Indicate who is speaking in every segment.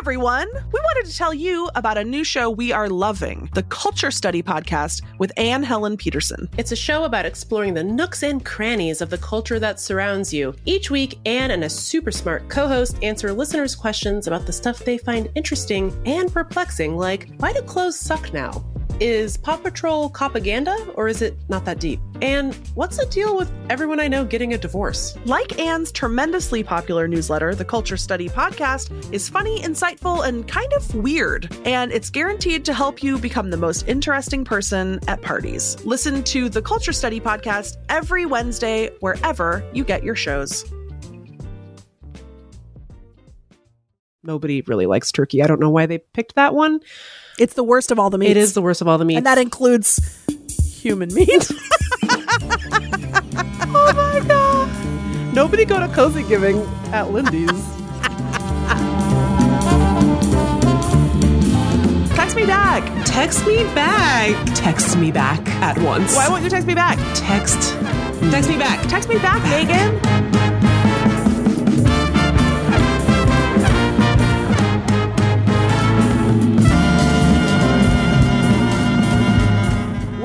Speaker 1: everyone. We wanted to tell you about a new show we are loving the Culture Study Podcast with Anne Helen Petersen.
Speaker 2: It's a show about exploring the nooks and crannies of the culture that surrounds you. Each week, Anne and a super smart co host answer listeners' questions about the stuff they find interesting and perplexing, like why do clothes suck now? Is Paw Patrol propaganda or is it not that deep? And what's the deal with everyone I know getting a divorce?
Speaker 1: Like Anne's tremendously popular newsletter, the Culture Study Podcast is funny, insightful, and kind of weird. And it's guaranteed to help you become the most interesting person at parties. Listen to the Culture Study Podcast every Wednesday, wherever you get your shows.
Speaker 2: Nobody really likes turkey. I don't know why they picked that one.
Speaker 1: It's the worst of all the meats.
Speaker 2: It is the worst of all the meats.
Speaker 1: And that includes human meat.
Speaker 2: oh my god. Nobody go to cozy giving at Lindy's.
Speaker 1: text me back.
Speaker 2: Text me back. Text me back at once.
Speaker 1: Why won't you text me back?
Speaker 2: Text. Text me back.
Speaker 1: Text me back, Meagan.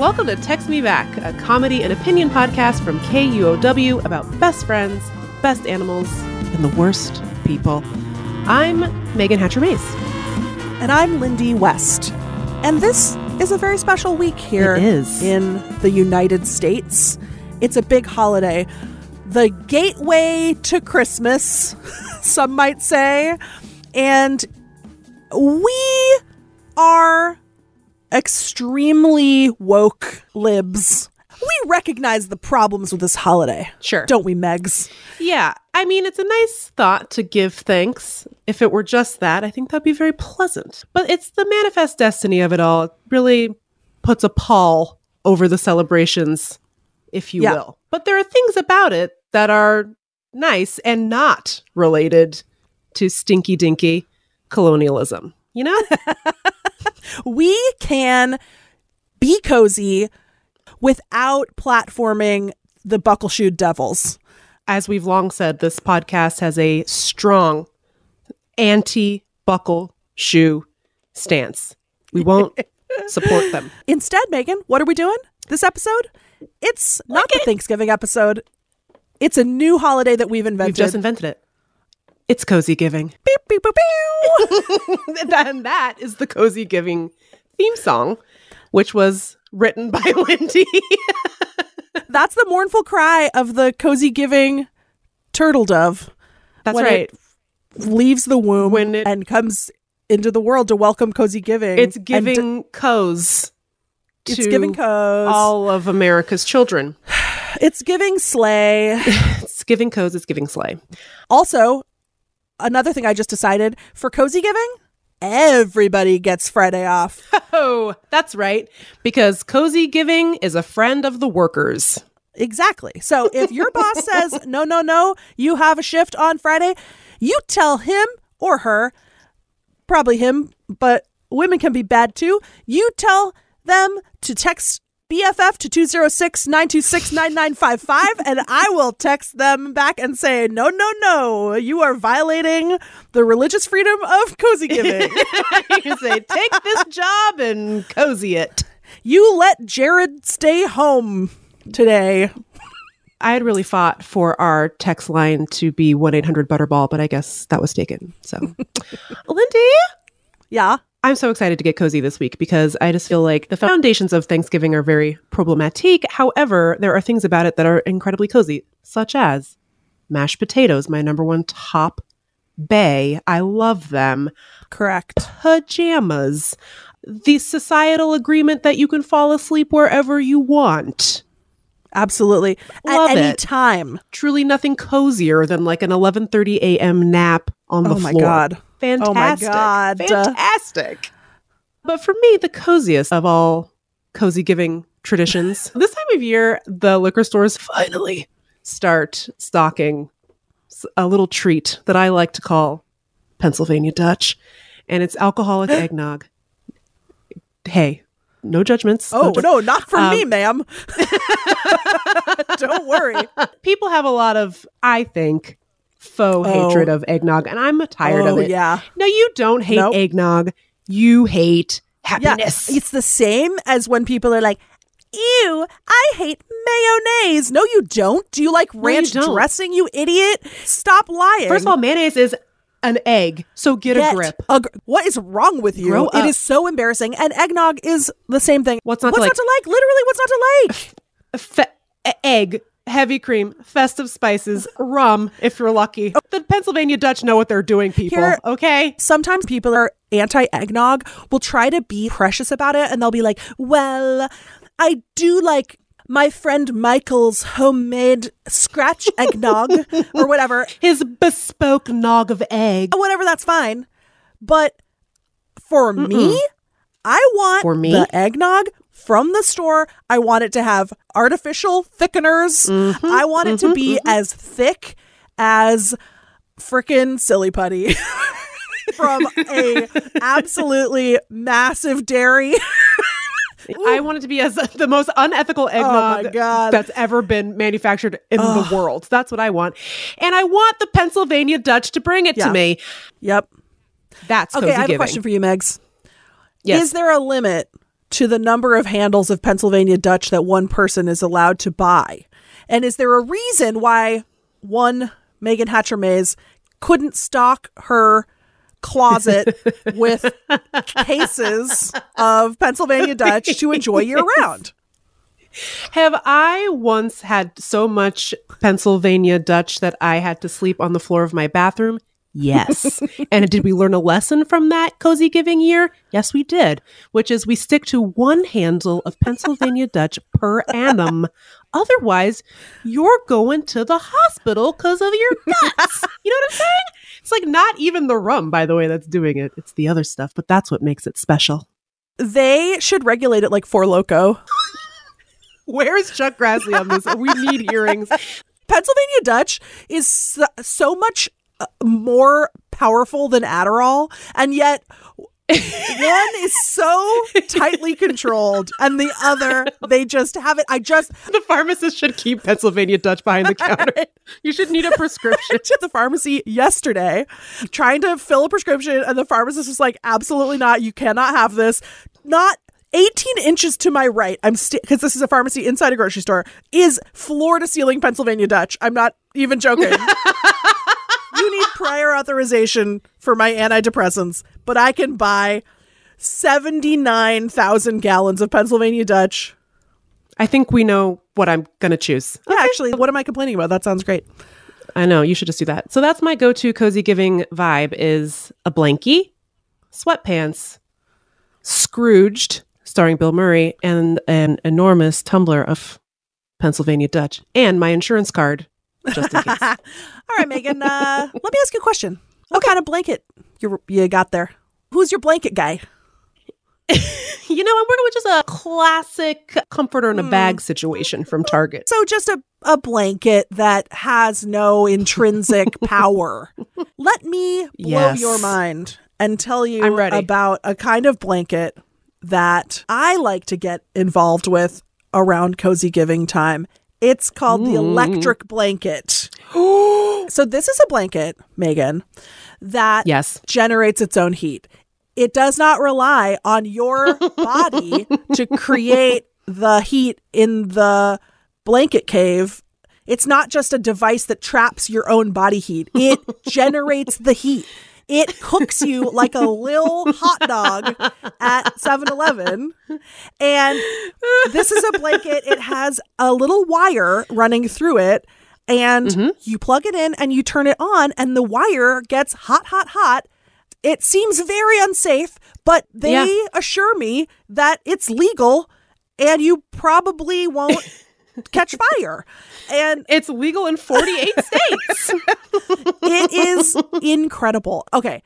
Speaker 2: Welcome to Text Me Back, a comedy and opinion podcast from KUOW about best friends, best animals, and the worst people. I'm Meagan Hatcher Mays.
Speaker 1: And I'm Lindy West. And this is a very special week here
Speaker 2: It is.
Speaker 1: in the United States. It's a big holiday. The gateway to Christmas, some might say. And we are extremely woke libs. We recognize the problems with this holiday.
Speaker 2: Sure.
Speaker 1: Don't we, Megs?
Speaker 2: Yeah, I mean, it's a nice thought to give thanks. If it were just that, I think that'd be very pleasant. But it's the manifest destiny of it all. It really puts a pall over the celebrations, if you
Speaker 1: Yeah.
Speaker 2: will. But there are things about it that are nice and not related to stinky dinky colonialism. You know?
Speaker 1: we can be cozy without platforming the buckle shoe devils.
Speaker 2: As we've long said, this podcast has a strong anti buckle shoe stance. We won't support them.
Speaker 1: Instead, Meagan, what are we doing this episode? It's not the Thanksgiving episode. It's a new holiday that we've invented.
Speaker 2: We've just invented it. It's cozy giving.
Speaker 1: Beep, beep, beep, beep.
Speaker 2: and that is the cozy giving theme song, which was written by Lindy.
Speaker 1: That's the mournful cry of the cozy giving turtle dove.
Speaker 2: That's
Speaker 1: when
Speaker 2: right.
Speaker 1: It leaves the womb
Speaker 2: When it-
Speaker 1: and comes into the world to welcome cozy giving.
Speaker 2: it's giving cozy
Speaker 1: It's giving cozy.
Speaker 2: all of America's children.
Speaker 1: It's giving sleigh.
Speaker 2: It's giving cozy, it's giving sleigh.
Speaker 1: Also, another thing I just decided for cozy giving, everybody gets Friday off.
Speaker 2: Oh, that's right. Because cozy giving is a friend of the workers.
Speaker 1: exactly. So if your boss says, no, no, no, you have a shift on Friday, you tell him or her, probably him, but women can be bad too. You tell them to text BFF to 206 926 9955, and I will text them back and say, no, no, no, you are violating the religious freedom of cozy giving.
Speaker 2: you say, take this job and cozy it.
Speaker 1: You let Jared stay home today.
Speaker 2: I had really fought for our text line to be 1 800 Butterball, but I guess that was taken. So, Lindy,
Speaker 1: Yeah.
Speaker 2: I'm so excited to get cozy this week because I just feel like the foundations of Thanksgiving are very problematic. However, there are things about it that are incredibly cozy, such as mashed potatoes, my number one top bay. I love them.
Speaker 1: Correct.
Speaker 2: Pajamas, the societal agreement that you can fall asleep wherever you want.
Speaker 1: Absolutely.
Speaker 2: Love
Speaker 1: At any
Speaker 2: it.
Speaker 1: time.
Speaker 2: truly nothing cozier than like an 11:30 a.m. nap on oh the
Speaker 1: Oh
Speaker 2: floor.
Speaker 1: my God.
Speaker 2: Fantastic.
Speaker 1: Oh my God.
Speaker 2: Fantastic. But for me, the coziest of all cozy giving traditions, this time of year, the liquor stores finally start stocking a little treat that I like to call Pennsylvania Dutch, and it's alcoholic eggnog. Hey, no judgments.
Speaker 1: Oh,
Speaker 2: ju-
Speaker 1: no, not for me,
Speaker 2: Um,
Speaker 1: ma'am. Don't worry.
Speaker 2: people have a lot of, I think, faux
Speaker 1: Oh.
Speaker 2: hatred of eggnog, and I'm tired
Speaker 1: oh,
Speaker 2: of it.
Speaker 1: yeah.
Speaker 2: No, you don't hate
Speaker 1: Nope.
Speaker 2: eggnog. You hate
Speaker 1: Yeah.
Speaker 2: happiness.
Speaker 1: It's the same as when people are like, Ew, I hate mayonnaise. No, you don't. Do you like
Speaker 2: you
Speaker 1: ranch
Speaker 2: don't.
Speaker 1: dressing, you idiot? Stop lying.
Speaker 2: First of all, mayonnaise is an egg, so get,
Speaker 1: Get
Speaker 2: a grip.
Speaker 1: a gr- what is wrong with you?
Speaker 2: Grow
Speaker 1: It
Speaker 2: up.
Speaker 1: is so embarrassing. And eggnog is the same thing.
Speaker 2: What's not to
Speaker 1: what's
Speaker 2: like?
Speaker 1: to like? Literally, what's not to like?
Speaker 2: Fe- egg, heavy cream, festive spices, rum, if you're lucky. The Pennsylvania Dutch know what they're doing, people.
Speaker 1: Here-
Speaker 2: okay?
Speaker 1: Sometimes people are anti eggnog, will try to be precious about it, and they'll be like, well, I do like my friend Michael's homemade scratch eggnog or whatever.
Speaker 2: His bespoke nog of egg.
Speaker 1: Uh, whatever, that's fine. But for me, I want
Speaker 2: For me?
Speaker 1: the eggnog from the store. I want it to have artificial thickeners.
Speaker 2: Mm-hmm,
Speaker 1: I want it to be as thick as frickin' silly putty from a absolutely massive dairy.
Speaker 2: I want it to be as the most unethical eggnog
Speaker 1: Oh
Speaker 2: that's ever been manufactured in the world. That's what I want. And I want the Pennsylvania Dutch to bring it
Speaker 1: Yeah.
Speaker 2: to me.
Speaker 1: yep.
Speaker 2: That's
Speaker 1: Okay, I have
Speaker 2: giving.
Speaker 1: a question for you, Megs.
Speaker 2: Yes.
Speaker 1: Is there a limit to the number of handles of Pennsylvania Dutch that one person is allowed to buy? And is there a reason why one Meagan Hatcher Mays couldn't stock her closet with cases of Pennsylvania Dutch to enjoy year round?
Speaker 2: Have I once had so much Pennsylvania Dutch that I had to sleep on the floor of my bathroom? Yes. and did we learn a lesson from that cozy giving year? Yes, we did, which is we stick to one handle of Pennsylvania Dutch per annum. Otherwise, you're going to the hospital because of your guts. you know what I'm saying? It's like not even the rum, by the way, that's doing it. It's the other stuff, but that's what makes it special.
Speaker 1: They should regulate it like Four Loco.
Speaker 2: Where's Chuck Grassley on this? We need hearings.
Speaker 1: Pennsylvania Dutch is so, so much more powerful than Adderall, and yet one is so tightly controlled, and the other they just have it. I just
Speaker 2: The pharmacist should keep Pennsylvania Dutch behind the counter. You should need a prescription.
Speaker 1: to the pharmacy yesterday trying to fill a prescription, and the pharmacist was like, "Absolutely not! You cannot have this." Not. 18 inches to my right, I'm because this is a pharmacy inside a grocery store, is floor to ceiling Pennsylvania Dutch. I'm not even joking. prior authorization for my antidepressants, but I can buy 79,000 gallons of Pennsylvania Dutch.
Speaker 2: I think we know what I'm going to choose.
Speaker 1: Yeah, actually, what am I complaining about? That sounds great.
Speaker 2: I know you should just do that. So that's my go-to cozy giving vibe is a blankie, sweatpants, Scrooged, starring Bill Murray, and an enormous tumbler of Pennsylvania Dutch, and my insurance card, just in case.
Speaker 1: All right, Meagan, uh, let me ask you a question. What kind of blanket you, you got there? Who's your blanket guy?
Speaker 2: you know, I'm working with just a classic comforter in a bag situation from Target.
Speaker 1: So just a, a blanket that has no intrinsic power. Let me blow
Speaker 2: Yes.
Speaker 1: your mind and tell you about a kind of blanket that I like to get involved with around cozy giving time. It's called the mm-hmm. electric blanket. so this is a blanket, Meagan, that
Speaker 2: Yes.
Speaker 1: generates its own heat. It does not rely on your body to create the heat in the blanket cave. It's not just a device that traps your own body heat. It generates the heat. It cooks you like a little hot dog at 7-Eleven. And this is a blanket. It has a little wire running through it. And mm-hmm. you plug it in and you turn it on, and the wire gets hot, hot, hot. It seems very unsafe, but they
Speaker 2: Yeah.
Speaker 1: assure me that it's legal and you probably won't catch fire. And
Speaker 2: It's legal in 48 states.
Speaker 1: it is incredible. Okay.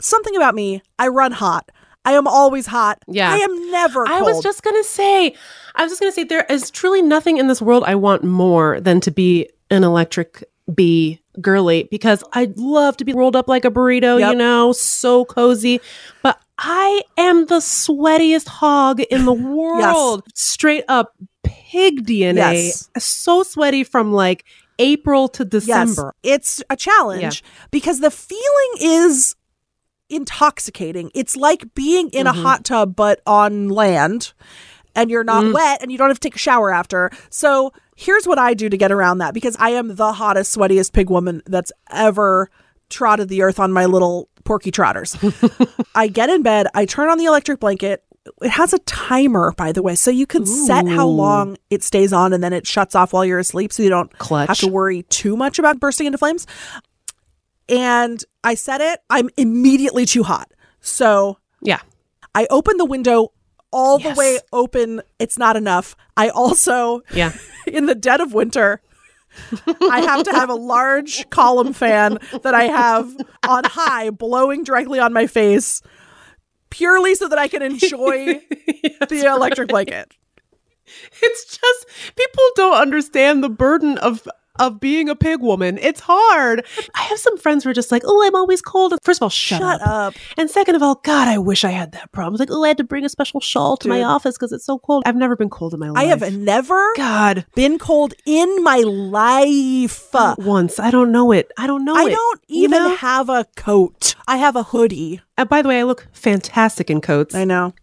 Speaker 1: Something about me, I run hot. I am always hot.
Speaker 2: Yeah.
Speaker 1: I am never cold.
Speaker 2: I was just gonna say, I was just gonna say, there is truly nothing in this world I want more than to be an electric bee girly because I'd love to be rolled up like a burrito,
Speaker 1: Yep.
Speaker 2: you know, so cozy. But I am the sweatiest hog in the world. Straight up pig DNA.
Speaker 1: Yes.
Speaker 2: So sweaty from like April to
Speaker 1: Yes,
Speaker 2: December.
Speaker 1: it's a challenge because the feeling is intoxicating. It's like being in
Speaker 2: Mm-hmm.
Speaker 1: a hot tub but on land and you're not
Speaker 2: Mm.
Speaker 1: wet and you don't have to take a shower after. So, here's what I do to get around that because I am the hottest, sweatiest pig woman that's ever trotted the earth on my little porky trotters. I get in bed, I turn on the electric blanket. It has a timer, by the way, so you can set how long it stays on and then it shuts off while you're asleep so you don't
Speaker 2: Clutch.
Speaker 1: have to worry too much about bursting into flames. And I set it, I'm immediately too hot. So
Speaker 2: Yeah.
Speaker 1: I open the window all
Speaker 2: Yes.
Speaker 1: the way open. It's not enough. I also,
Speaker 2: Yeah.
Speaker 1: in the dead of winter, I have to have a large column fan that I have on high, blowing directly on my face, purely so that I can enjoy the electric blanket.
Speaker 2: It's just people don't understand the burden of of being a pig woman. It's hard. I have some friends who are just like, "Oh, I'm always cold." First of all, shut,
Speaker 1: Shut up.
Speaker 2: And second of all, God, I wish I had that problem. It's like, oh, I had to bring a special shawl to my office because it's so cold. I've never been cold in my life.
Speaker 1: I have never
Speaker 2: God,
Speaker 1: been cold in my life.
Speaker 2: once. I don't know it. I don't know
Speaker 1: I
Speaker 2: it.
Speaker 1: don't
Speaker 2: you
Speaker 1: even
Speaker 2: know?
Speaker 1: have a coat. I have a hoodie.
Speaker 2: And by the way, I look fantastic in coats.
Speaker 1: I know.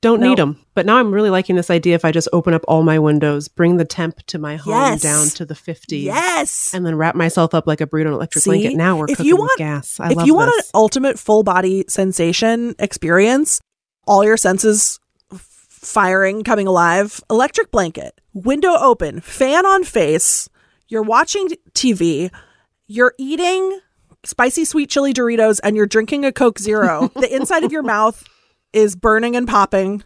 Speaker 2: Don't
Speaker 1: No.
Speaker 2: need them. But now I'm really liking this idea if I just open up all my windows, bring the temp to my home
Speaker 1: Yes.
Speaker 2: down to the 50s.
Speaker 1: Yes.
Speaker 2: And then wrap myself up like a burrito in an electric
Speaker 1: See?
Speaker 2: blanket. Now we're
Speaker 1: If
Speaker 2: cooking
Speaker 1: you
Speaker 2: with
Speaker 1: want-
Speaker 2: gas. I
Speaker 1: if you want
Speaker 2: this.
Speaker 1: an ultimate full body sensation experience, all your senses f- firing, coming alive, electric blanket, window open, fan on face, you're watching TV, you're eating spicy sweet chili Doritos, and you're drinking a Coke Zero. the inside of your mouth is burning and popping,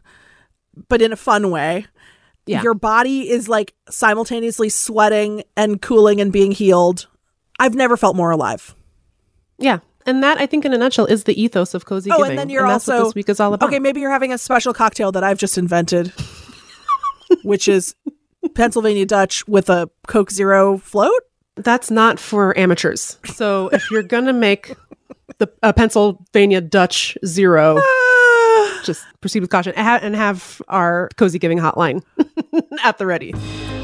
Speaker 1: but in a fun way.
Speaker 2: Yeah.
Speaker 1: Your body is like simultaneously sweating and cooling and being healed. I've never felt more alive.
Speaker 2: Yeah. And that, I think, in a nutshell, is the ethos of cozy
Speaker 1: Oh,
Speaker 2: giving.
Speaker 1: and then you're
Speaker 2: what
Speaker 1: also
Speaker 2: this week is all about.
Speaker 1: Okay, maybe you're having a special cocktail that I've just invented, which is Pennsylvania Dutch with a Coke Zero float.
Speaker 2: That's not for amateurs. So if you're gonna make the uh, Pennsylvania Dutch Zero, just proceed with caution and ha- and have our cozy giving hotline at the ready.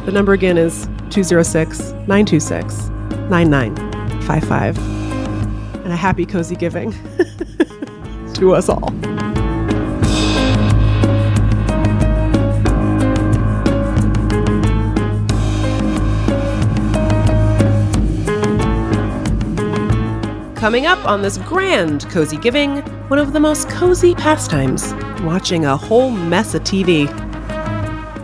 Speaker 2: The number again is 206 926 9955. And a happy cozy giving to us all. Coming up on this grand cozy giving, one of the most cozy pastimes watching a whole mess of TV.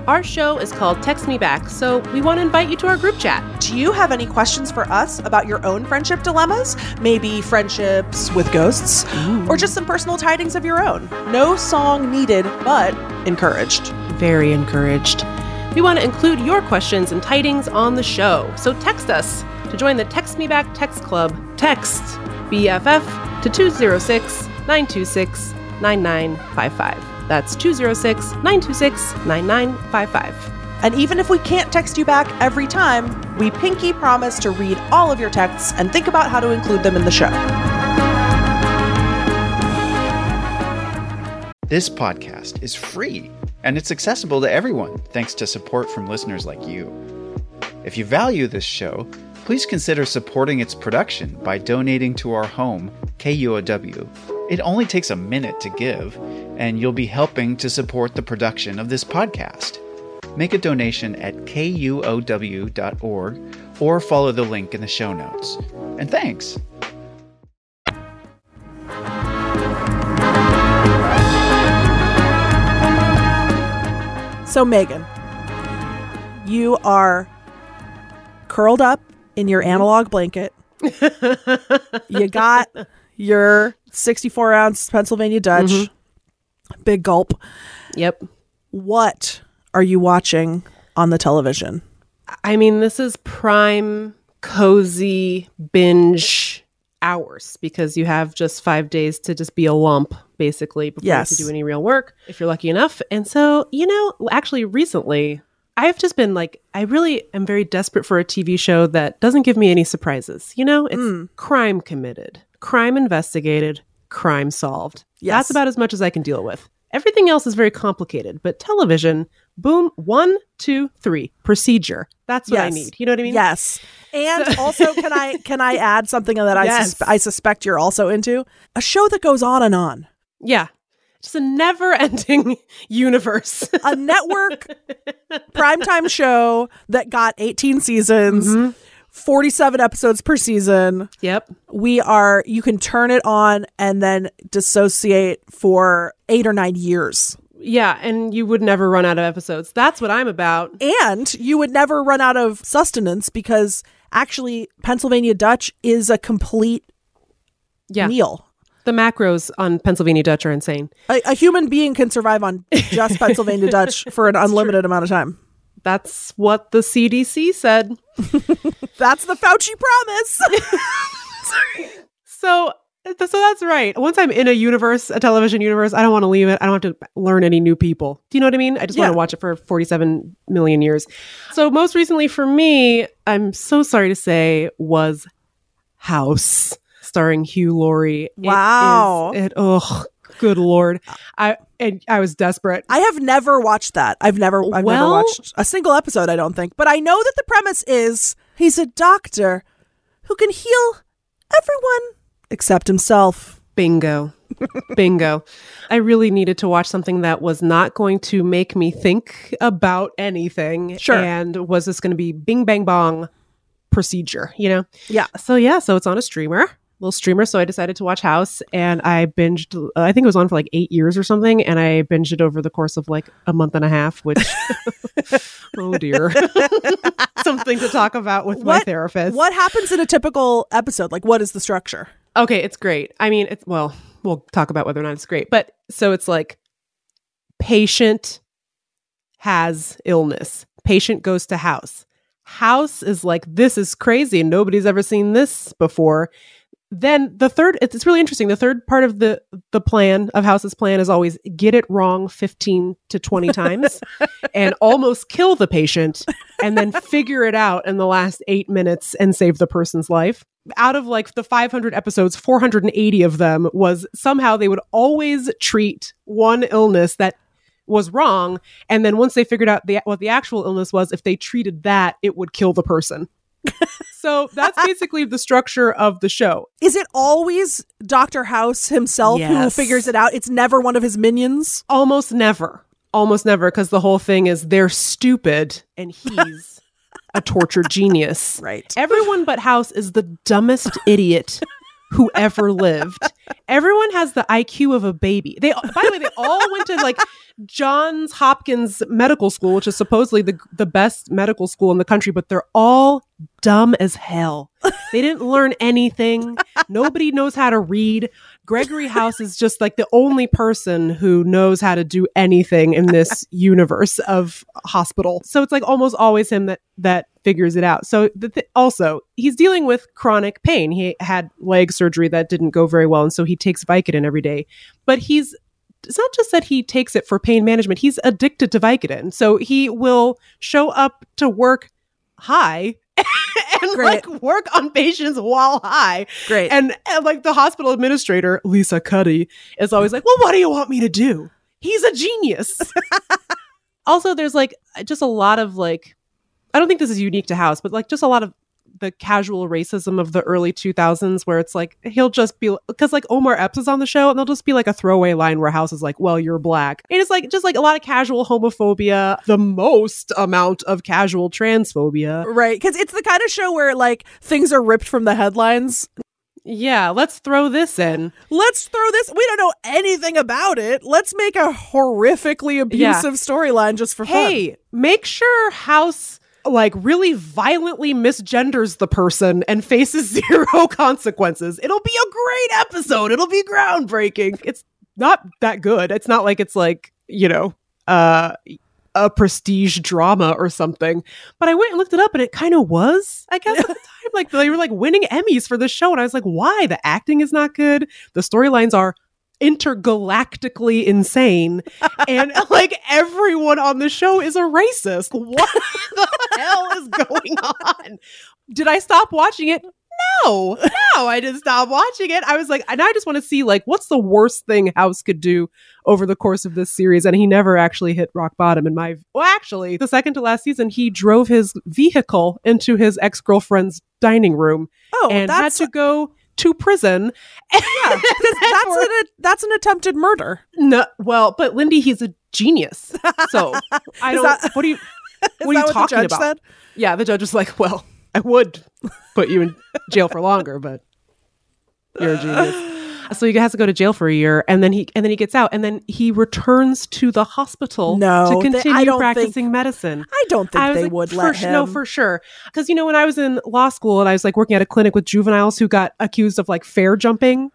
Speaker 2: Our show is called Text Me Back, so we want to invite you to our group chat.
Speaker 1: Do you have any questions for us about your own friendship dilemmas? Maybe friendships with ghosts, or just some personal tidings of your own? No song needed, but encouraged.
Speaker 2: Very encouraged. We want to include your questions and tidings on the show, so text us to join the Text Me Back Text Club. Text BFF to 206 926 9955. That's 206 926 9955.
Speaker 1: And even if we can't text you back every time, we pinky promise to read all of your texts and think about how to include them in the show.
Speaker 3: This podcast is free and it's accessible to everyone thanks to support from listeners like you. If you value this show, please consider supporting its production by donating to our home, KUOW. It only takes a minute to give, and you'll be helping to support the production of this podcast. Make a donation at kuow.org or follow the link in the show notes. And thanks!
Speaker 1: So, Meagan, you are curled up in your analog blanket. you got your 64 ounce Pennsylvania Dutch, mm-hmm. big gulp.
Speaker 2: Yep.
Speaker 1: What are you watching on the television?
Speaker 2: I mean, this is prime cozy binge hours because you have just five days to just be a lump, basically, before
Speaker 1: Yes.
Speaker 2: you have to do any real work, if you're lucky enough. And so, you know, actually, recently, I've just been like, I really am very desperate for a TV show that doesn't give me any surprises. You know, it's mm. crime committed, crime investigated, crime solved.
Speaker 1: Yes.
Speaker 2: That's about as much as I can deal with. Everything else is very complicated, but television, boom, one, two, three, procedure. That's what I need. You know what I mean?
Speaker 1: Yes. And also, can I can I add something that I
Speaker 2: Yes.
Speaker 1: suspe- I suspect you're also into a show that goes on and on,
Speaker 2: Yeah. Just a never ending universe.
Speaker 1: a network primetime show that got 18 seasons,
Speaker 2: Mm-hmm.
Speaker 1: 47 episodes per season.
Speaker 2: yep.
Speaker 1: We are you can turn it on and then dissociate for eight or nine years,
Speaker 2: Yeah. And you would never run out of episodes. That's what I'm about.
Speaker 1: and you would never run out of sustenance because actually Pennsylvania Dutch is a complete
Speaker 2: Yeah.
Speaker 1: meal.
Speaker 2: The macros on Pennsylvania Dutch are insane.
Speaker 1: A, a human being can survive on just Pennsylvania Dutch for an unlimited amount of time.
Speaker 2: That's what the CDC said.
Speaker 1: That's the Fauci promise.
Speaker 2: So, so that's right. Once I'm in a universe, a television universe, I don't want to leave it. I don't have to learn any new people. Do you know what I mean? I just want to watch it for 47 million years. So, most recently for me, I'm so sorry to say, was House, starring Hugh Laurie.
Speaker 1: Wow.
Speaker 2: is- It, oh, good lord. I and I was desperate.
Speaker 1: I have never watched that. I've never I've never watched a single episode, I don't think. But I know that the premise is he's a doctor who can heal everyone except himself.
Speaker 2: Bingo. Bingo. I really needed to watch something that was not going to make me think about anything.
Speaker 1: Sure.
Speaker 2: And was this going to be bing, bang, bong procedure, you know?
Speaker 1: Yeah.
Speaker 2: So, yeah, so it's on a streamer, little streamer. So I decided to watch House and I binged, uh, I think it was on for like eight years or something. And I binged it over the course of like a month and a half, which, oh dear. something to talk about with my therapist.
Speaker 1: What happens in a typical episode? Like what is the structure?
Speaker 2: Okay, it's great. I mean, it's well, we'll talk about whether or not it's great. But so it's like patient has illness. Patient goes to house. House is like this is crazy and nobody's ever seen this before. Then the third it's really interesting. The third part of the the plan of House's plan is always get it wrong 15 to 20 times and almost kill the patient and then figure it out in the last 8 minutes and save the person's life out of like the 500 episodes, 480 of them was somehow they would always treat one illness that was wrong. And then once they figured out the, what the actual illness was, if they treated that, it would kill the person. So that's basically the structure of the show.
Speaker 1: Is it always Dr. House himself who figures it out? It's never one of his minions.
Speaker 2: Almost never. Almost never, because the whole thing is they're stupid and he's a tortured genius.
Speaker 1: Right.
Speaker 2: Everyone but House is the dumbest idiot who ever lived. Everyone has the IQ of a baby. They, by the way, they all went to like Johns Hopkins Medical School, which is supposedly the the best medical school in the country, but they're all dumb as hell. They didn't learn anything. Nobody knows how to read. Gregory House is just like the only person who knows how to do anything in this universe of hospital. So it's like almost always him that that figures it out. So the th- also he's dealing with chronic pain. He had leg surgery that didn't go very well, and so he takes Vicodin every day. But he's it's not just that he takes it for pain management. He's addicted to Vicodin. So he will show up to work high and
Speaker 1: Great.
Speaker 2: like work on patients while high.
Speaker 1: Great.
Speaker 2: And, and like the hospital administrator, Lisa Cuddy, is always like, Well, what do you want me to do? He's a genius. also, there's like just a lot of like, I don't think this is unique to House, but like just a lot of the casual racism of the early 2000s where it's like he'll just be because like Omar Epps is on the show and they'll just be like a throwaway line where House is like, well, you're black. And it's like just like a lot of casual homophobia, the most amount of casual transphobia.
Speaker 1: right. Because it's the kind of show where like things are ripped from the headlines.
Speaker 2: Yeah, let's throw this in.
Speaker 1: Let's throw this. We don't know anything about it. Let's make a horrifically abusive storyline just for fun.
Speaker 2: hey, make sure House like really violently misgenders the person and faces zero consequences. It'll be a great episode. It'll be groundbreaking. It's not that good. It's not like it's like, you know, uh a prestige drama or something. But I went and looked it up and it kind of was, I guess, at the time. Like they were like winning Emmys for the show. And I was like, why? The acting is not good. The storylines are intergalactically insane. and like everyone on the show is a racist. What the hell is going on? Did I stop watching it? no, no, I just stopped watching it. I was like, and I just want to see like what's the worst thing House could do over the course of this series. And he never actually hit rock bottom in my well, actually, the second to last season, he drove his vehicle into his ex-girlfriend's dining room
Speaker 1: Oh,
Speaker 2: and had to go to prison.
Speaker 1: yeah, that's an that's an attempted murder.
Speaker 2: No, well, but Lindy, he's a genius. So I don't.
Speaker 1: that-
Speaker 2: what are you? What are you talking about?
Speaker 1: said?
Speaker 2: Yeah, the judge was like, "Well, I would put you in jail for longer, but you're a genius." So he has to go to jail for a year, and then he and then he gets out, and then he returns to the hospital
Speaker 1: No,
Speaker 2: to continue
Speaker 1: don't
Speaker 2: practicing
Speaker 1: think-
Speaker 2: medicine.
Speaker 1: I don't think
Speaker 2: I
Speaker 1: they
Speaker 2: like,
Speaker 1: would let him.
Speaker 2: No, for sure. Because you know, when I was in law school and I was like working at a clinic with juveniles who got accused of like fare jumping,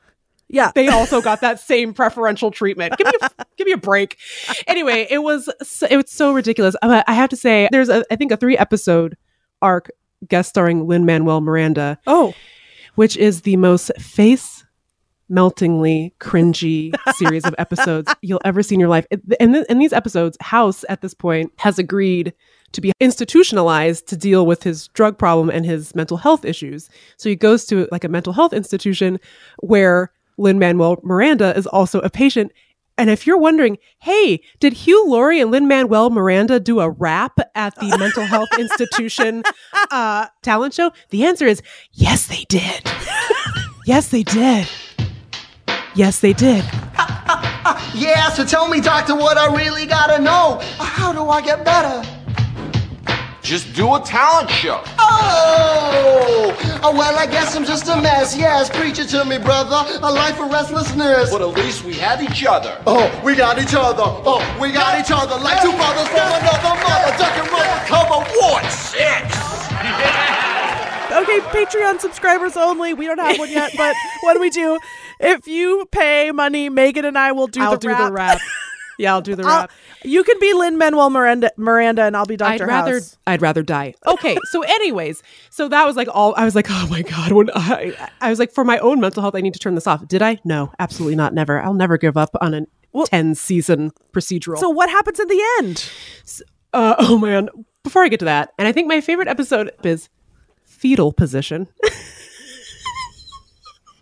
Speaker 1: yeah,
Speaker 2: they also got that same preferential treatment. Give me a, give me a break. Anyway, it was so, it was so ridiculous. Uh, I have to say, there's a, I think a three episode arc guest starring Lin Manuel Miranda,
Speaker 1: oh,
Speaker 2: which is the most face meltingly cringy series of episodes you'll ever see in your life. And th- in these episodes, House at this point has agreed to be institutionalized to deal with his drug problem and his mental health issues. So he goes to like a mental health institution where Lin Manuel Miranda is also a patient. And if you're wondering, hey, did Hugh Laurie and Lin Manuel Miranda do a rap at the mental health institution uh, talent show? The answer is yes, they did. yes, they did. Yes, they did.
Speaker 4: Yeah, so tell me, doctor, what I really gotta know. How do I get better?
Speaker 5: Just do a talent show.
Speaker 4: Oh, oh well, I guess I'm just a mess. Yes, preach it to me, brother. A life of restlessness.
Speaker 5: But at least we have each other.
Speaker 4: Oh, we got each other. Oh, we got each other like two brothers from another mother. Duck and rubber cover
Speaker 5: Ward six.
Speaker 1: okay, Patreon subscribers only. We don't have one yet, but what do we do? If you pay money, Meagan and I will do
Speaker 2: I'll
Speaker 1: the
Speaker 2: do
Speaker 1: rap.
Speaker 2: the rap. Yeah, I'll do the
Speaker 1: I'll-
Speaker 2: rap.
Speaker 1: you can be Lin Manuel Miranda, Miranda, and I'll be Doctor
Speaker 2: I'd rather
Speaker 1: House.
Speaker 2: I'd rather die. Okay, so anyways, so that was like all I was like, oh my god, when I I was like for my own mental health, I need to turn this off. Did I? No, absolutely not. Never. I'll never give up on a ten season procedural.
Speaker 1: So what happens in the end?
Speaker 2: uh, oh man, before I get to that, and I think my favorite episode is fetal position.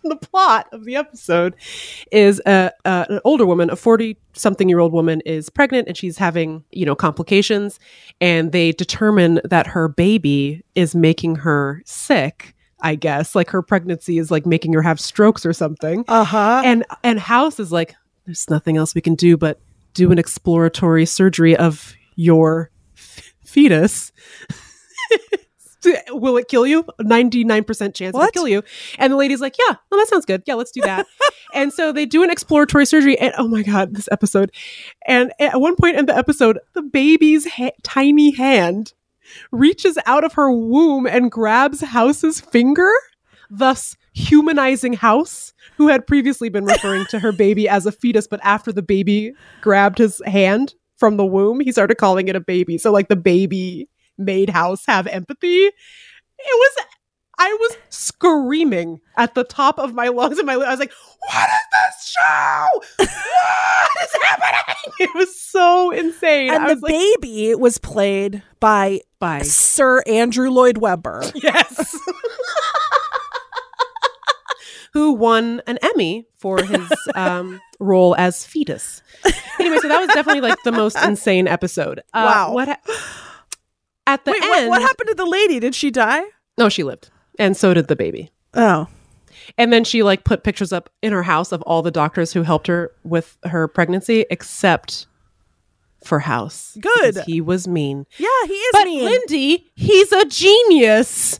Speaker 2: the plot of the episode is a, uh, an older woman, a 40 something year old woman is pregnant and she's having, you know, complications and they determine that her baby is making her sick, I guess. Like her pregnancy is like making her have strokes or something.
Speaker 1: Uh huh.
Speaker 2: And and House is like there's nothing else we can do but do an exploratory surgery of your f- fetus. Will it kill you? 99% chance
Speaker 1: What?
Speaker 2: it'll kill you. And the lady's like, yeah, well, that sounds good. Yeah, let's do that. and so they do an exploratory surgery. And oh my God, this episode. And at one point in the episode, the baby's ha- tiny hand reaches out of her womb and grabs House's finger, thus humanizing House, who had previously been referring to her baby as a fetus. But after the baby grabbed his hand from the womb, he started calling it a baby. So, like, the baby made House have empathy. It was I was screaming at the top of my lungs and my I was like, "What is this show? What is happening?" It was so insane.
Speaker 1: And
Speaker 2: I
Speaker 1: the
Speaker 2: like,
Speaker 1: baby was played by
Speaker 2: "Bye."
Speaker 1: Sir Andrew Lloyd Webber.
Speaker 2: Yes. Who won an Emmy for his um, role as fetus? Anyway, so that was definitely like the most insane episode. Uh,
Speaker 1: Wow.
Speaker 2: What ha- at the
Speaker 1: Wait,
Speaker 2: end?
Speaker 1: what, what happened to the lady? Did she die?
Speaker 2: No, she lived, and so did the baby.
Speaker 1: Oh,
Speaker 2: And then she like put pictures up in her house of all the doctors who helped her with her pregnancy, except for House.
Speaker 1: Good.
Speaker 2: He was mean.
Speaker 1: yeah, he is
Speaker 2: But
Speaker 1: mean.
Speaker 2: Lindy, he's a genius.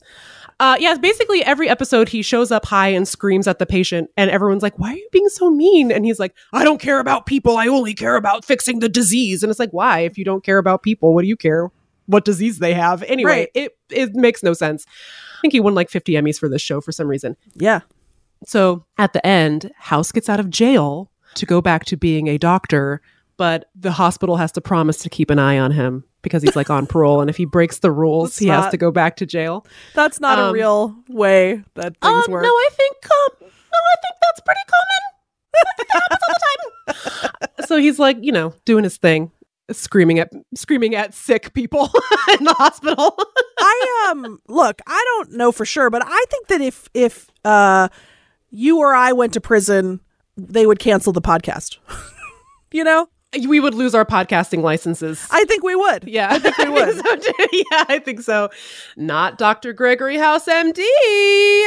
Speaker 2: Uh, yeah, basically every episode he shows up high and screams at the patient, and everyone's like, "Why are you being so mean?" And he's like, "I don't care about people. I only care about fixing the disease." And it's like, why? If you don't care about people, what do you care? What disease they have? Anyway,
Speaker 1: Right.
Speaker 2: it it makes no sense. I think he won like 50 Emmys for this show for some reason.
Speaker 1: yeah.
Speaker 2: So at the end, House gets out of jail to go back to being a doctor, but the hospital has to promise to keep an eye on him because he's like on parole. And if he breaks the rules,
Speaker 1: That's
Speaker 2: he has to go back to jail.
Speaker 1: That's not a
Speaker 2: Um,
Speaker 1: real way that things
Speaker 2: Um,
Speaker 1: work.
Speaker 2: no, I think um, no, I think that's pretty common. I that happens all the time. so he's like, you know, doing his thing. Screaming at screaming at sick people in the hospital.
Speaker 1: I um look, I don't know for sure, but I think that if if uh you or I went to prison, they would cancel the podcast. you know?
Speaker 2: we would lose our podcasting licenses.
Speaker 1: I think we would.
Speaker 2: yeah,
Speaker 1: I think we would.
Speaker 2: so yeah, I think so. Not Dr. Gregory House MD.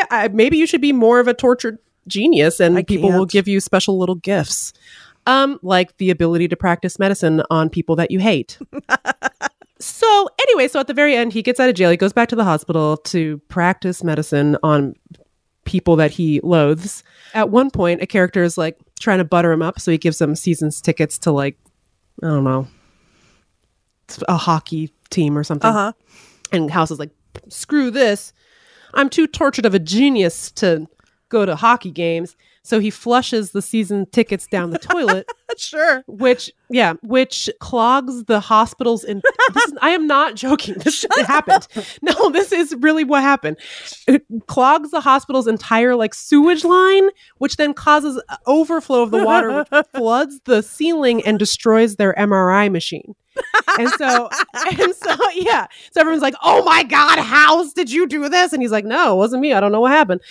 Speaker 2: I, maybe you should be more of a tortured genius and people will give you special little gifts. Um, like the ability to practice medicine on people that you hate. so anyway, so at the very end, he gets out of jail. He goes back to the hospital to practice medicine on people that he loathes. At one point, a character is like trying to butter him up, so he gives him seasons tickets to like, I don't know, a hockey team or something.
Speaker 1: Uh-huh.
Speaker 2: And House is like, screw this. I'm too tortured of a genius to go to hockey games. So he flushes the season tickets down the toilet,
Speaker 1: Sure.
Speaker 2: which, yeah, which clogs the hospital's. In this, is- I am not joking. This happened. No, this is really what happened. It clogs the hospital's entire like sewage line, which then causes overflow of the water, which floods the ceiling and destroys their MRI machine. And so, and so, yeah. So everyone's like, "Oh my God, House, did you do this?" And he's like, "No, it wasn't me. I don't know what happened."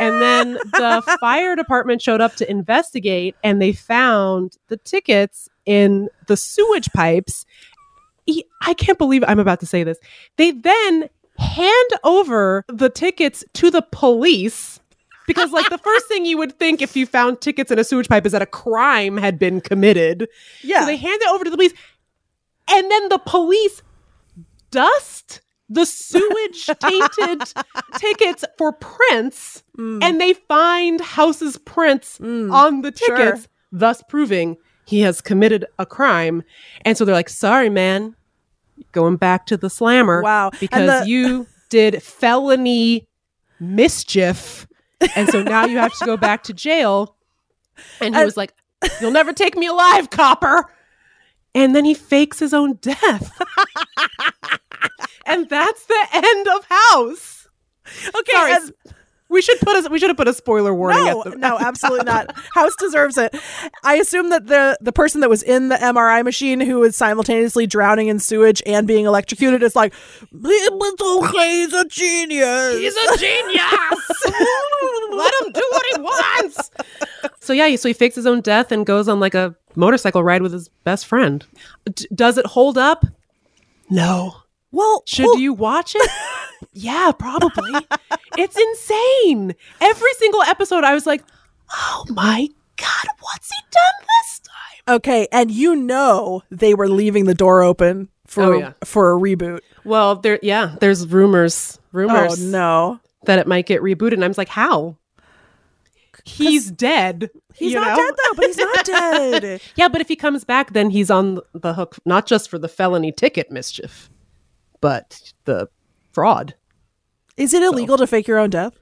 Speaker 2: And then the fire department showed up to investigate, and they found the tickets in the sewage pipes. I can't believe I'm about to say this. They then hand over the tickets to the police. Because, like, the first thing you would think if you found tickets in a sewage pipe is that a crime had been committed.
Speaker 1: Yeah.
Speaker 2: So they hand it over to the police. And then the police dust the sewage tainted tickets for prints hmm. and they find House's prints hmm. on the
Speaker 1: sure.
Speaker 2: tickets, thus proving he has committed a crime. And so they're like, sorry, man, going back to the slammer.
Speaker 1: Wow.
Speaker 2: Because
Speaker 1: the-
Speaker 2: you did felony mischief. And so now you have to go back to jail. And he
Speaker 1: And-
Speaker 2: was like, You'll never take me alive, copper. And then he fakes his own death. and that's the end of House.
Speaker 1: Okay.
Speaker 2: Sorry,
Speaker 1: and-
Speaker 2: We should put a we should have put a spoiler warning
Speaker 1: no,
Speaker 2: at the
Speaker 1: no, absolutely not. House deserves it. I assume that the the person that was in the MRI machine who was simultaneously drowning in sewage and being electrocuted is like, it's okay, he's a genius.
Speaker 2: He's a genius. Let him do what he wants. So yeah, so he fakes his own death and goes on like a motorcycle ride with his best friend. D- does it hold up? No.
Speaker 1: well,
Speaker 2: Should
Speaker 1: well,
Speaker 2: you watch it? yeah, probably. it's insane. Every single episode, I was like, oh my God, what's he done this time?
Speaker 1: Okay, and you know they were leaving the door open for
Speaker 2: Oh, yeah.
Speaker 1: for a reboot.
Speaker 2: Well, there, yeah, there's rumors, rumors
Speaker 1: Oh no.
Speaker 2: that it might get rebooted. And I was like, how? He's dead.
Speaker 1: He's not
Speaker 2: know?
Speaker 1: dead though, but he's not dead.
Speaker 2: Yeah, but if he comes back, then he's on the hook, not just for the felony ticket mischief, but the fraud.
Speaker 1: Is it illegal to fake your own death?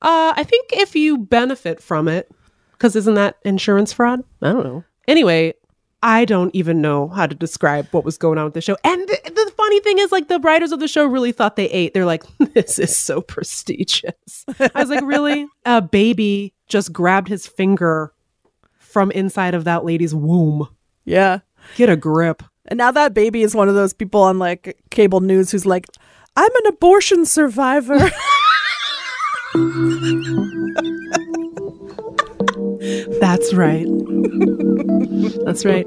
Speaker 2: Uh, I think if you benefit from it, because isn't that insurance fraud? I don't know. Anyway, I don't even know how to describe what was going on with the show. And the, the funny thing is, like, the writers of the show really thought they ate. They're like, this is so prestigious. I was like, really? A baby just grabbed his finger from inside of that lady's womb.
Speaker 1: Yeah.
Speaker 2: Get a grip.
Speaker 1: And now that baby is one of those people on like cable news who's like, I'm an abortion survivor.
Speaker 2: That's right. That's right.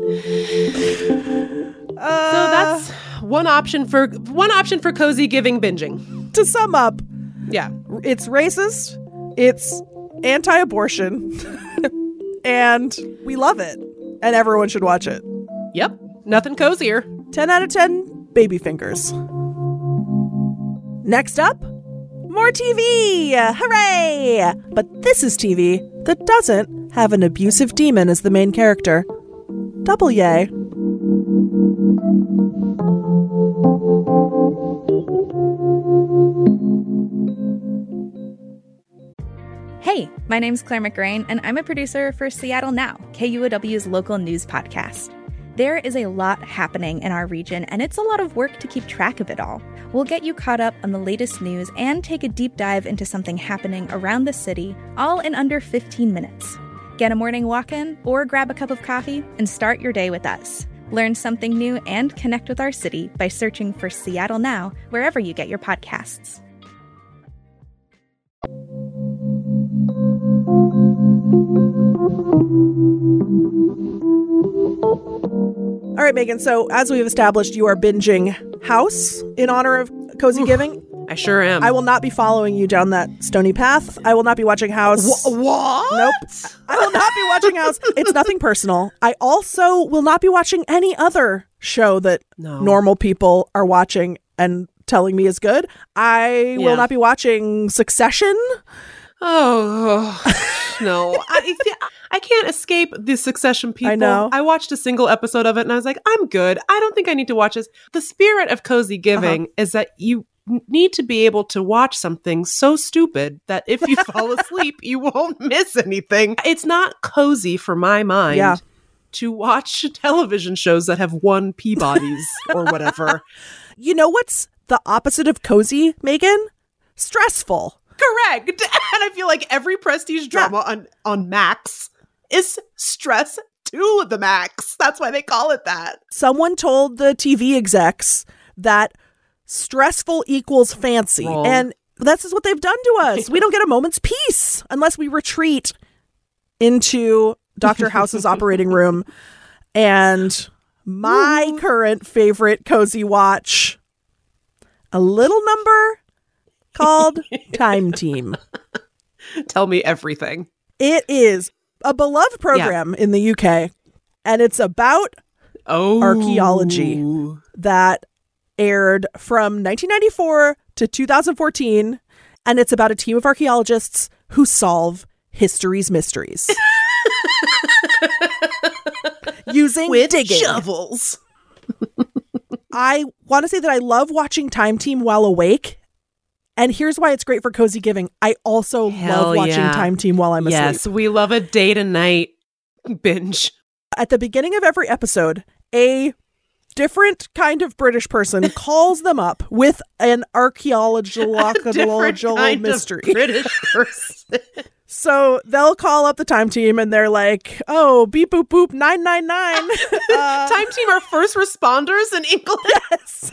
Speaker 1: Uh,
Speaker 2: so that's one option for one option for cozy giving binging.
Speaker 1: to sum up,
Speaker 2: Yeah.
Speaker 1: it's racist, it's anti abortion, and we love it. And everyone should watch it.
Speaker 2: Yep. Nothing cozier.
Speaker 1: 10 out of 10 baby fingers. Next up, more TV! Hooray! But this is TV that doesn't have an abusive demon as the main character. Double yay.
Speaker 6: Hey, my name's Claire McGrain, and I'm a producer for Seattle Now, KUOW's local news podcast. There is a lot happening in our region, and it's a lot of work to keep track of it all. We'll get you caught up on the latest news and take a deep dive into something happening around the city, all in under 15 minutes. Get a morning walk in or grab a cup of coffee and start your day with us. Learn something new and connect with our city by searching for Seattle Now wherever you get your podcasts.
Speaker 1: All right, Meagan. So, as we've established, you are binging House in honor of Cozy Giving.
Speaker 2: I sure am.
Speaker 1: I will not be following you down that stony path. I will not be watching House.
Speaker 2: what?
Speaker 1: Nope. I will not be watching House. It's nothing personal. I also will not be watching any other show that
Speaker 2: No.
Speaker 1: normal people are watching and telling me is good. I
Speaker 2: Yeah.
Speaker 1: will not be watching Succession.
Speaker 2: Oh no, I I can't escape the Succession people.
Speaker 1: I know.
Speaker 2: I watched a single episode of it and I was like, I'm good. I don't think I need to watch this. The spirit of cozy giving
Speaker 1: Uh-huh.
Speaker 2: is that you n- need to be able to watch something so stupid that if you fall asleep, you won't miss anything. It's not cozy for my mind.
Speaker 1: Yeah.
Speaker 2: To watch television shows that have won Peabodys or whatever.
Speaker 1: You know what's the opposite of cozy, Meagan? Stressful.
Speaker 2: Correct. And I feel like every prestige drama on on Max is stress to the max. That's why they call it that.
Speaker 1: Someone told the TV execs that stressful equals fancy. And this is what they've done to us. We don't get a moment's peace unless we retreat into Dr. House's operating room. And my current favorite cozy watch, a little number called Time Team.
Speaker 2: Tell me everything.
Speaker 1: It is a beloved program in the UK, and it's about
Speaker 2: Oh,
Speaker 1: Archaeology. that aired from 1994 to 2014, and it's about a team of archaeologists who solve history's mysteries using
Speaker 2: with
Speaker 1: digging.
Speaker 2: shovels.
Speaker 1: I want to say that I love watching Time Team while awake. And here's why it's great for cozy giving. I also
Speaker 2: Hell
Speaker 1: love watching
Speaker 2: yeah.
Speaker 1: Time Team while I'm asleep.
Speaker 2: Yes, we love a day to night binge.
Speaker 1: at the beginning of every episode, a different kind of British person calls them up with an archaeological mystery.
Speaker 2: of British person.
Speaker 1: so they'll call up the time team and they're like, "Oh, beep boop boop nine nine nine." Uh,
Speaker 2: Time team are first responders in England.
Speaker 1: yes,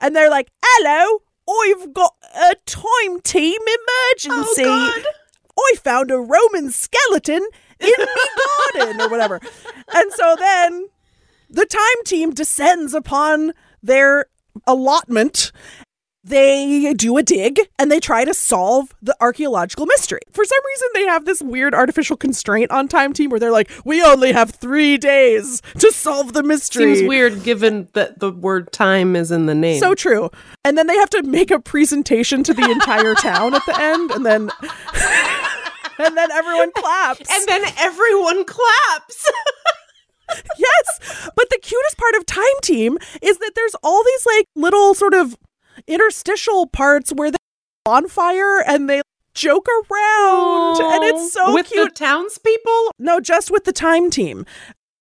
Speaker 1: and they're like, "Hello, I've got a time team emergency.
Speaker 2: Oh, God.
Speaker 1: I found a Roman skeleton in my garden or whatever. And so then the time team descends upon their allotment. They do a dig and they try to solve the archaeological mystery. For some reason, they have this weird artificial constraint on Time Team where they're like, we only have three days to solve the mystery.
Speaker 2: Seems weird given that the word time is in the name.
Speaker 1: So true. And then they have to make a presentation to the entire town at the end, and then and then everyone claps.
Speaker 2: and then everyone claps.
Speaker 1: yes, but the cutest part of Time Team is that there's all these like little sort of interstitial parts where they're on fire and they joke around, and it's so
Speaker 2: with
Speaker 1: cute.
Speaker 2: the townspeople.
Speaker 1: no, just with the Time Team.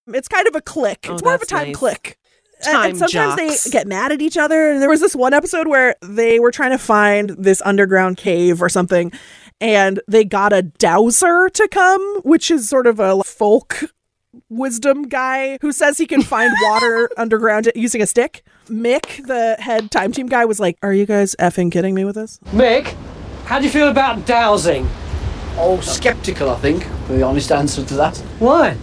Speaker 1: It's kind of a clique.
Speaker 2: Oh,
Speaker 1: it's more of a time
Speaker 2: nice.
Speaker 1: clique. And-
Speaker 2: Time
Speaker 1: and sometimes
Speaker 2: jocks.
Speaker 1: they get mad at each other. And there was this one episode where they were trying to find this underground cave or something, and they got a dowser to come, which is sort of a folk wisdom guy who says he can find water underground using a stick. Mick, the head time team guy, was like, Are you guys effing kidding me with this?
Speaker 7: Mick, how do you feel about dowsing?
Speaker 8: Oh, sceptical, I think, the honest answer to that.
Speaker 7: Why?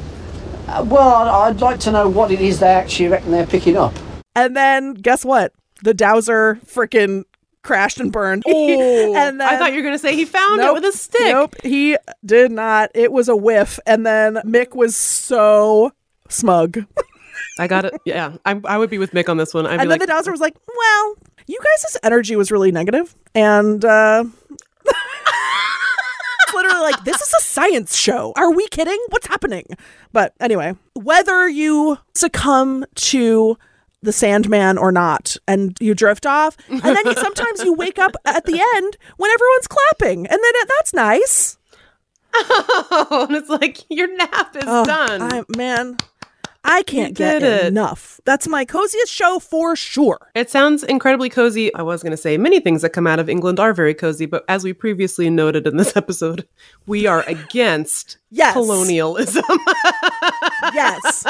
Speaker 8: Uh, well, I'd, I'd like to know what it is they actually reckon they're picking up.
Speaker 1: And then guess what? The dowser freaking crashed and burned.
Speaker 2: Oh,
Speaker 1: and then
Speaker 2: I thought you were going to say he found
Speaker 1: Nope.
Speaker 2: it with a stick.
Speaker 1: Nope, he did not. It was a whiff. And then Mick was so smug.
Speaker 2: I got it. Yeah, I, I would be with Mick on this one. I'd
Speaker 1: and then
Speaker 2: like,
Speaker 1: the dowser was like, well, you guys' energy was really negative, And uh, it's literally like, this is a science show. Are we kidding? What's happening? But anyway, whether you succumb to the Sandman or not, and you drift off, and then you, sometimes you wake up at the end when everyone's clapping, and then it, that's nice.
Speaker 2: oh, and it's like your nap is
Speaker 1: Oh,
Speaker 2: done.
Speaker 1: I, man, I can't get
Speaker 2: it.
Speaker 1: enough. That's my coziest show for sure.
Speaker 2: It sounds incredibly cozy. I was going to say many things that come out of England are very cozy, but as we previously noted in this episode, we are against
Speaker 1: Yes.
Speaker 2: colonialism.
Speaker 1: Yes.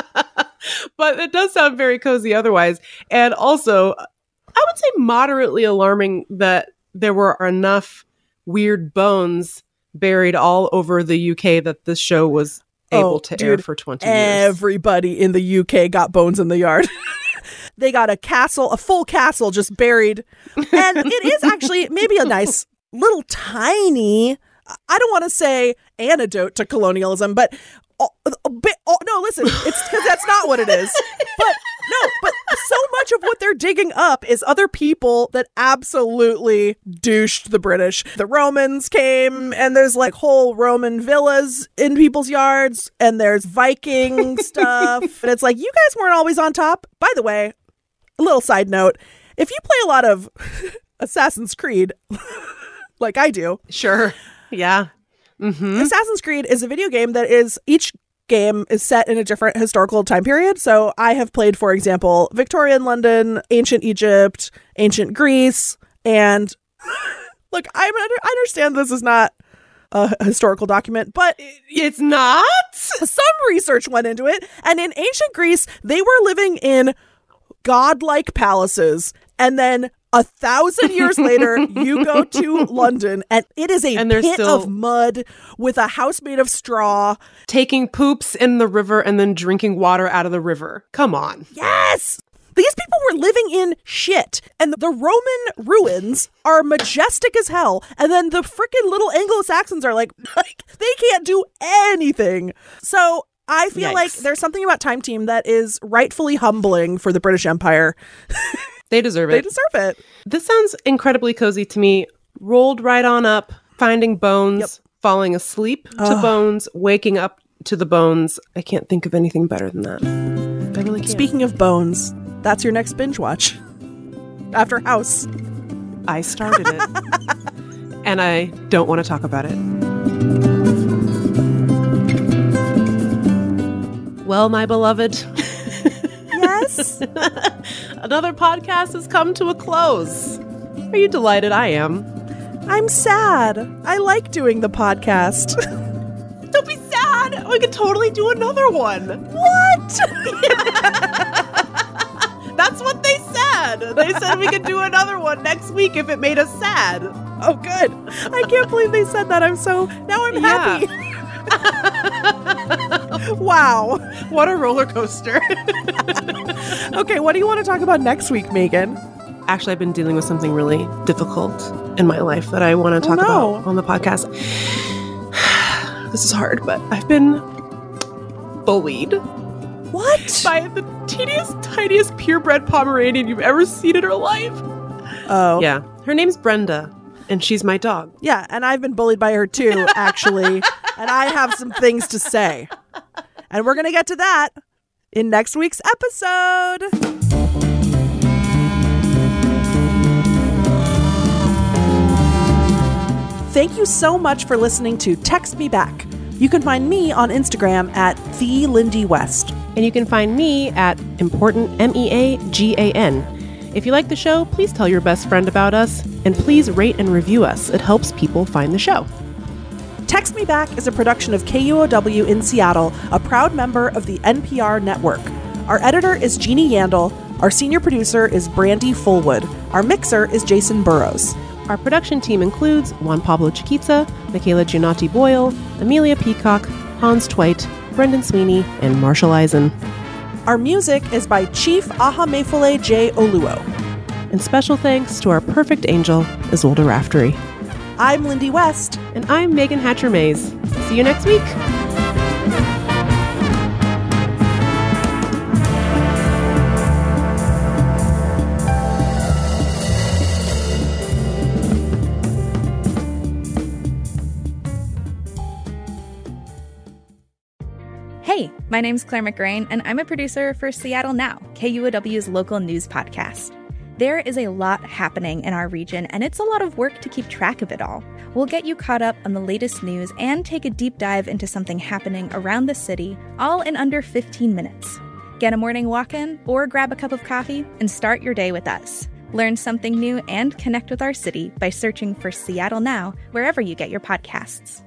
Speaker 2: But it does sound very cozy otherwise. And also, I would say moderately alarming that there were enough weird bones buried all over the UK that this show was oh, able
Speaker 1: Oh,
Speaker 2: to air
Speaker 1: dude,
Speaker 2: for 20 years.
Speaker 1: Everybody in the UK got bones in the yard. they got a castle, a full castle just buried. And it is actually maybe a nice little tiny, I don't want to say antidote to colonialism, but a, a bit, oh, no, listen, it's because that's not what it is. But no, but so much of what they're digging up is other people that absolutely douched the British. The Romans came, and there's like whole Roman villas in people's yards, and there's Viking stuff. And it's like, you guys weren't always on top. By the way, a little side note if you play a lot of Assassin's Creed, like I do,
Speaker 2: Sure. Yeah. Mm-hmm.
Speaker 1: Assassin's Creed is a video game that is each game is set in a different historical time period. So I have played, for example, Victorian London, ancient Egypt, ancient Greece, and look, I'm under- I understand this is not a historical document, but
Speaker 2: It's not?
Speaker 1: some research went into it. And in ancient Greece, they were living in godlike palaces. And then a thousand years later, you go to London and it is a
Speaker 2: And
Speaker 1: pit
Speaker 2: still-
Speaker 1: of mud with a house made of straw.
Speaker 2: Taking poops in the river and then drinking water out of the river. Come on.
Speaker 1: Yes! These people were living in shit. And the Roman ruins are majestic as hell. And then the freaking little Anglo Saxons are like, like, they can't do anything. So I feel like there's something about Time Team that is rightfully humbling for the British Empire.
Speaker 2: They deserve it.
Speaker 1: They deserve it.
Speaker 2: This sounds incredibly cozy to me. Rolled right on up, finding bones, falling asleep to bones, waking up to the bones. I can't think of anything better than that. I really can't.
Speaker 1: Speaking of bones, that's your next binge watch. After House.
Speaker 2: I started it. and I don't want to talk about it. Well, my beloved,
Speaker 1: Yes.
Speaker 2: another podcast has come to a close. Are you delighted? I am.
Speaker 1: I'm sad. I like doing the podcast.
Speaker 2: Don't be sad. We could totally do another one.
Speaker 1: what?
Speaker 2: That's what they said. They said we could do another one next week if it made us sad.
Speaker 1: Oh, good. I can't believe they said that. I'm so now I'm
Speaker 2: Yeah.
Speaker 1: happy. wow.
Speaker 2: What a roller coaster.
Speaker 1: Okay, what do you want to talk about next week, Meagan?
Speaker 2: Actually, I've been dealing with something really difficult in my life that I want to
Speaker 1: Oh,
Speaker 2: talk
Speaker 1: no.
Speaker 2: about on the podcast. this is hard, but I've been bullied
Speaker 1: What?
Speaker 2: by the teeniest, tiniest purebred Pomeranian you've ever seen in her life.
Speaker 1: Oh.
Speaker 2: Yeah. Her name's Brenda, and she's my dog.
Speaker 1: Yeah, and I've been bullied by her too, actually. and I have some things to say. And we're going to get to that in next week's episode. Thank you so much for listening to Text Me Back. You can find me on Instagram at the Lindy West.
Speaker 2: And you can find me at important M E A G A N. If you like the show, please tell your best friend about us, and please rate and review us. It helps people find the show.
Speaker 1: Text Me Back is a production of KUOW in Seattle, a proud member of the NPR network. Our editor is Jeannie Yandel. Our senior producer is Brandy Fullwood. Our mixer is Jason Burrows.
Speaker 2: Our production team includes Juan Pablo Chiquitza, Michaela Giannotti Boyle, Amelia Peacock, Hans Twite, Brendan Sweeney, and Marshall Eisen.
Speaker 1: Our music is by Chief Ahamefule J. Oluo.
Speaker 2: And special thanks to our perfect angel, Isolde Raftery.
Speaker 1: I'm Lindy West.
Speaker 2: And I'm Meagan Hatcher Mays. See you next week.
Speaker 6: Hey, my name's Claire McGrain, and I'm a producer for Seattle Now, KUOW's local news podcast. There is a lot happening in our region, and it's a lot of work to keep track of it all. We'll get you caught up on the latest news and take a deep dive into something happening around the city, all in under 15 minutes. Get a morning walk in or grab a cup of coffee and start your day with us. Learn something new and connect with our city by searching for Seattle Now wherever you get your podcasts.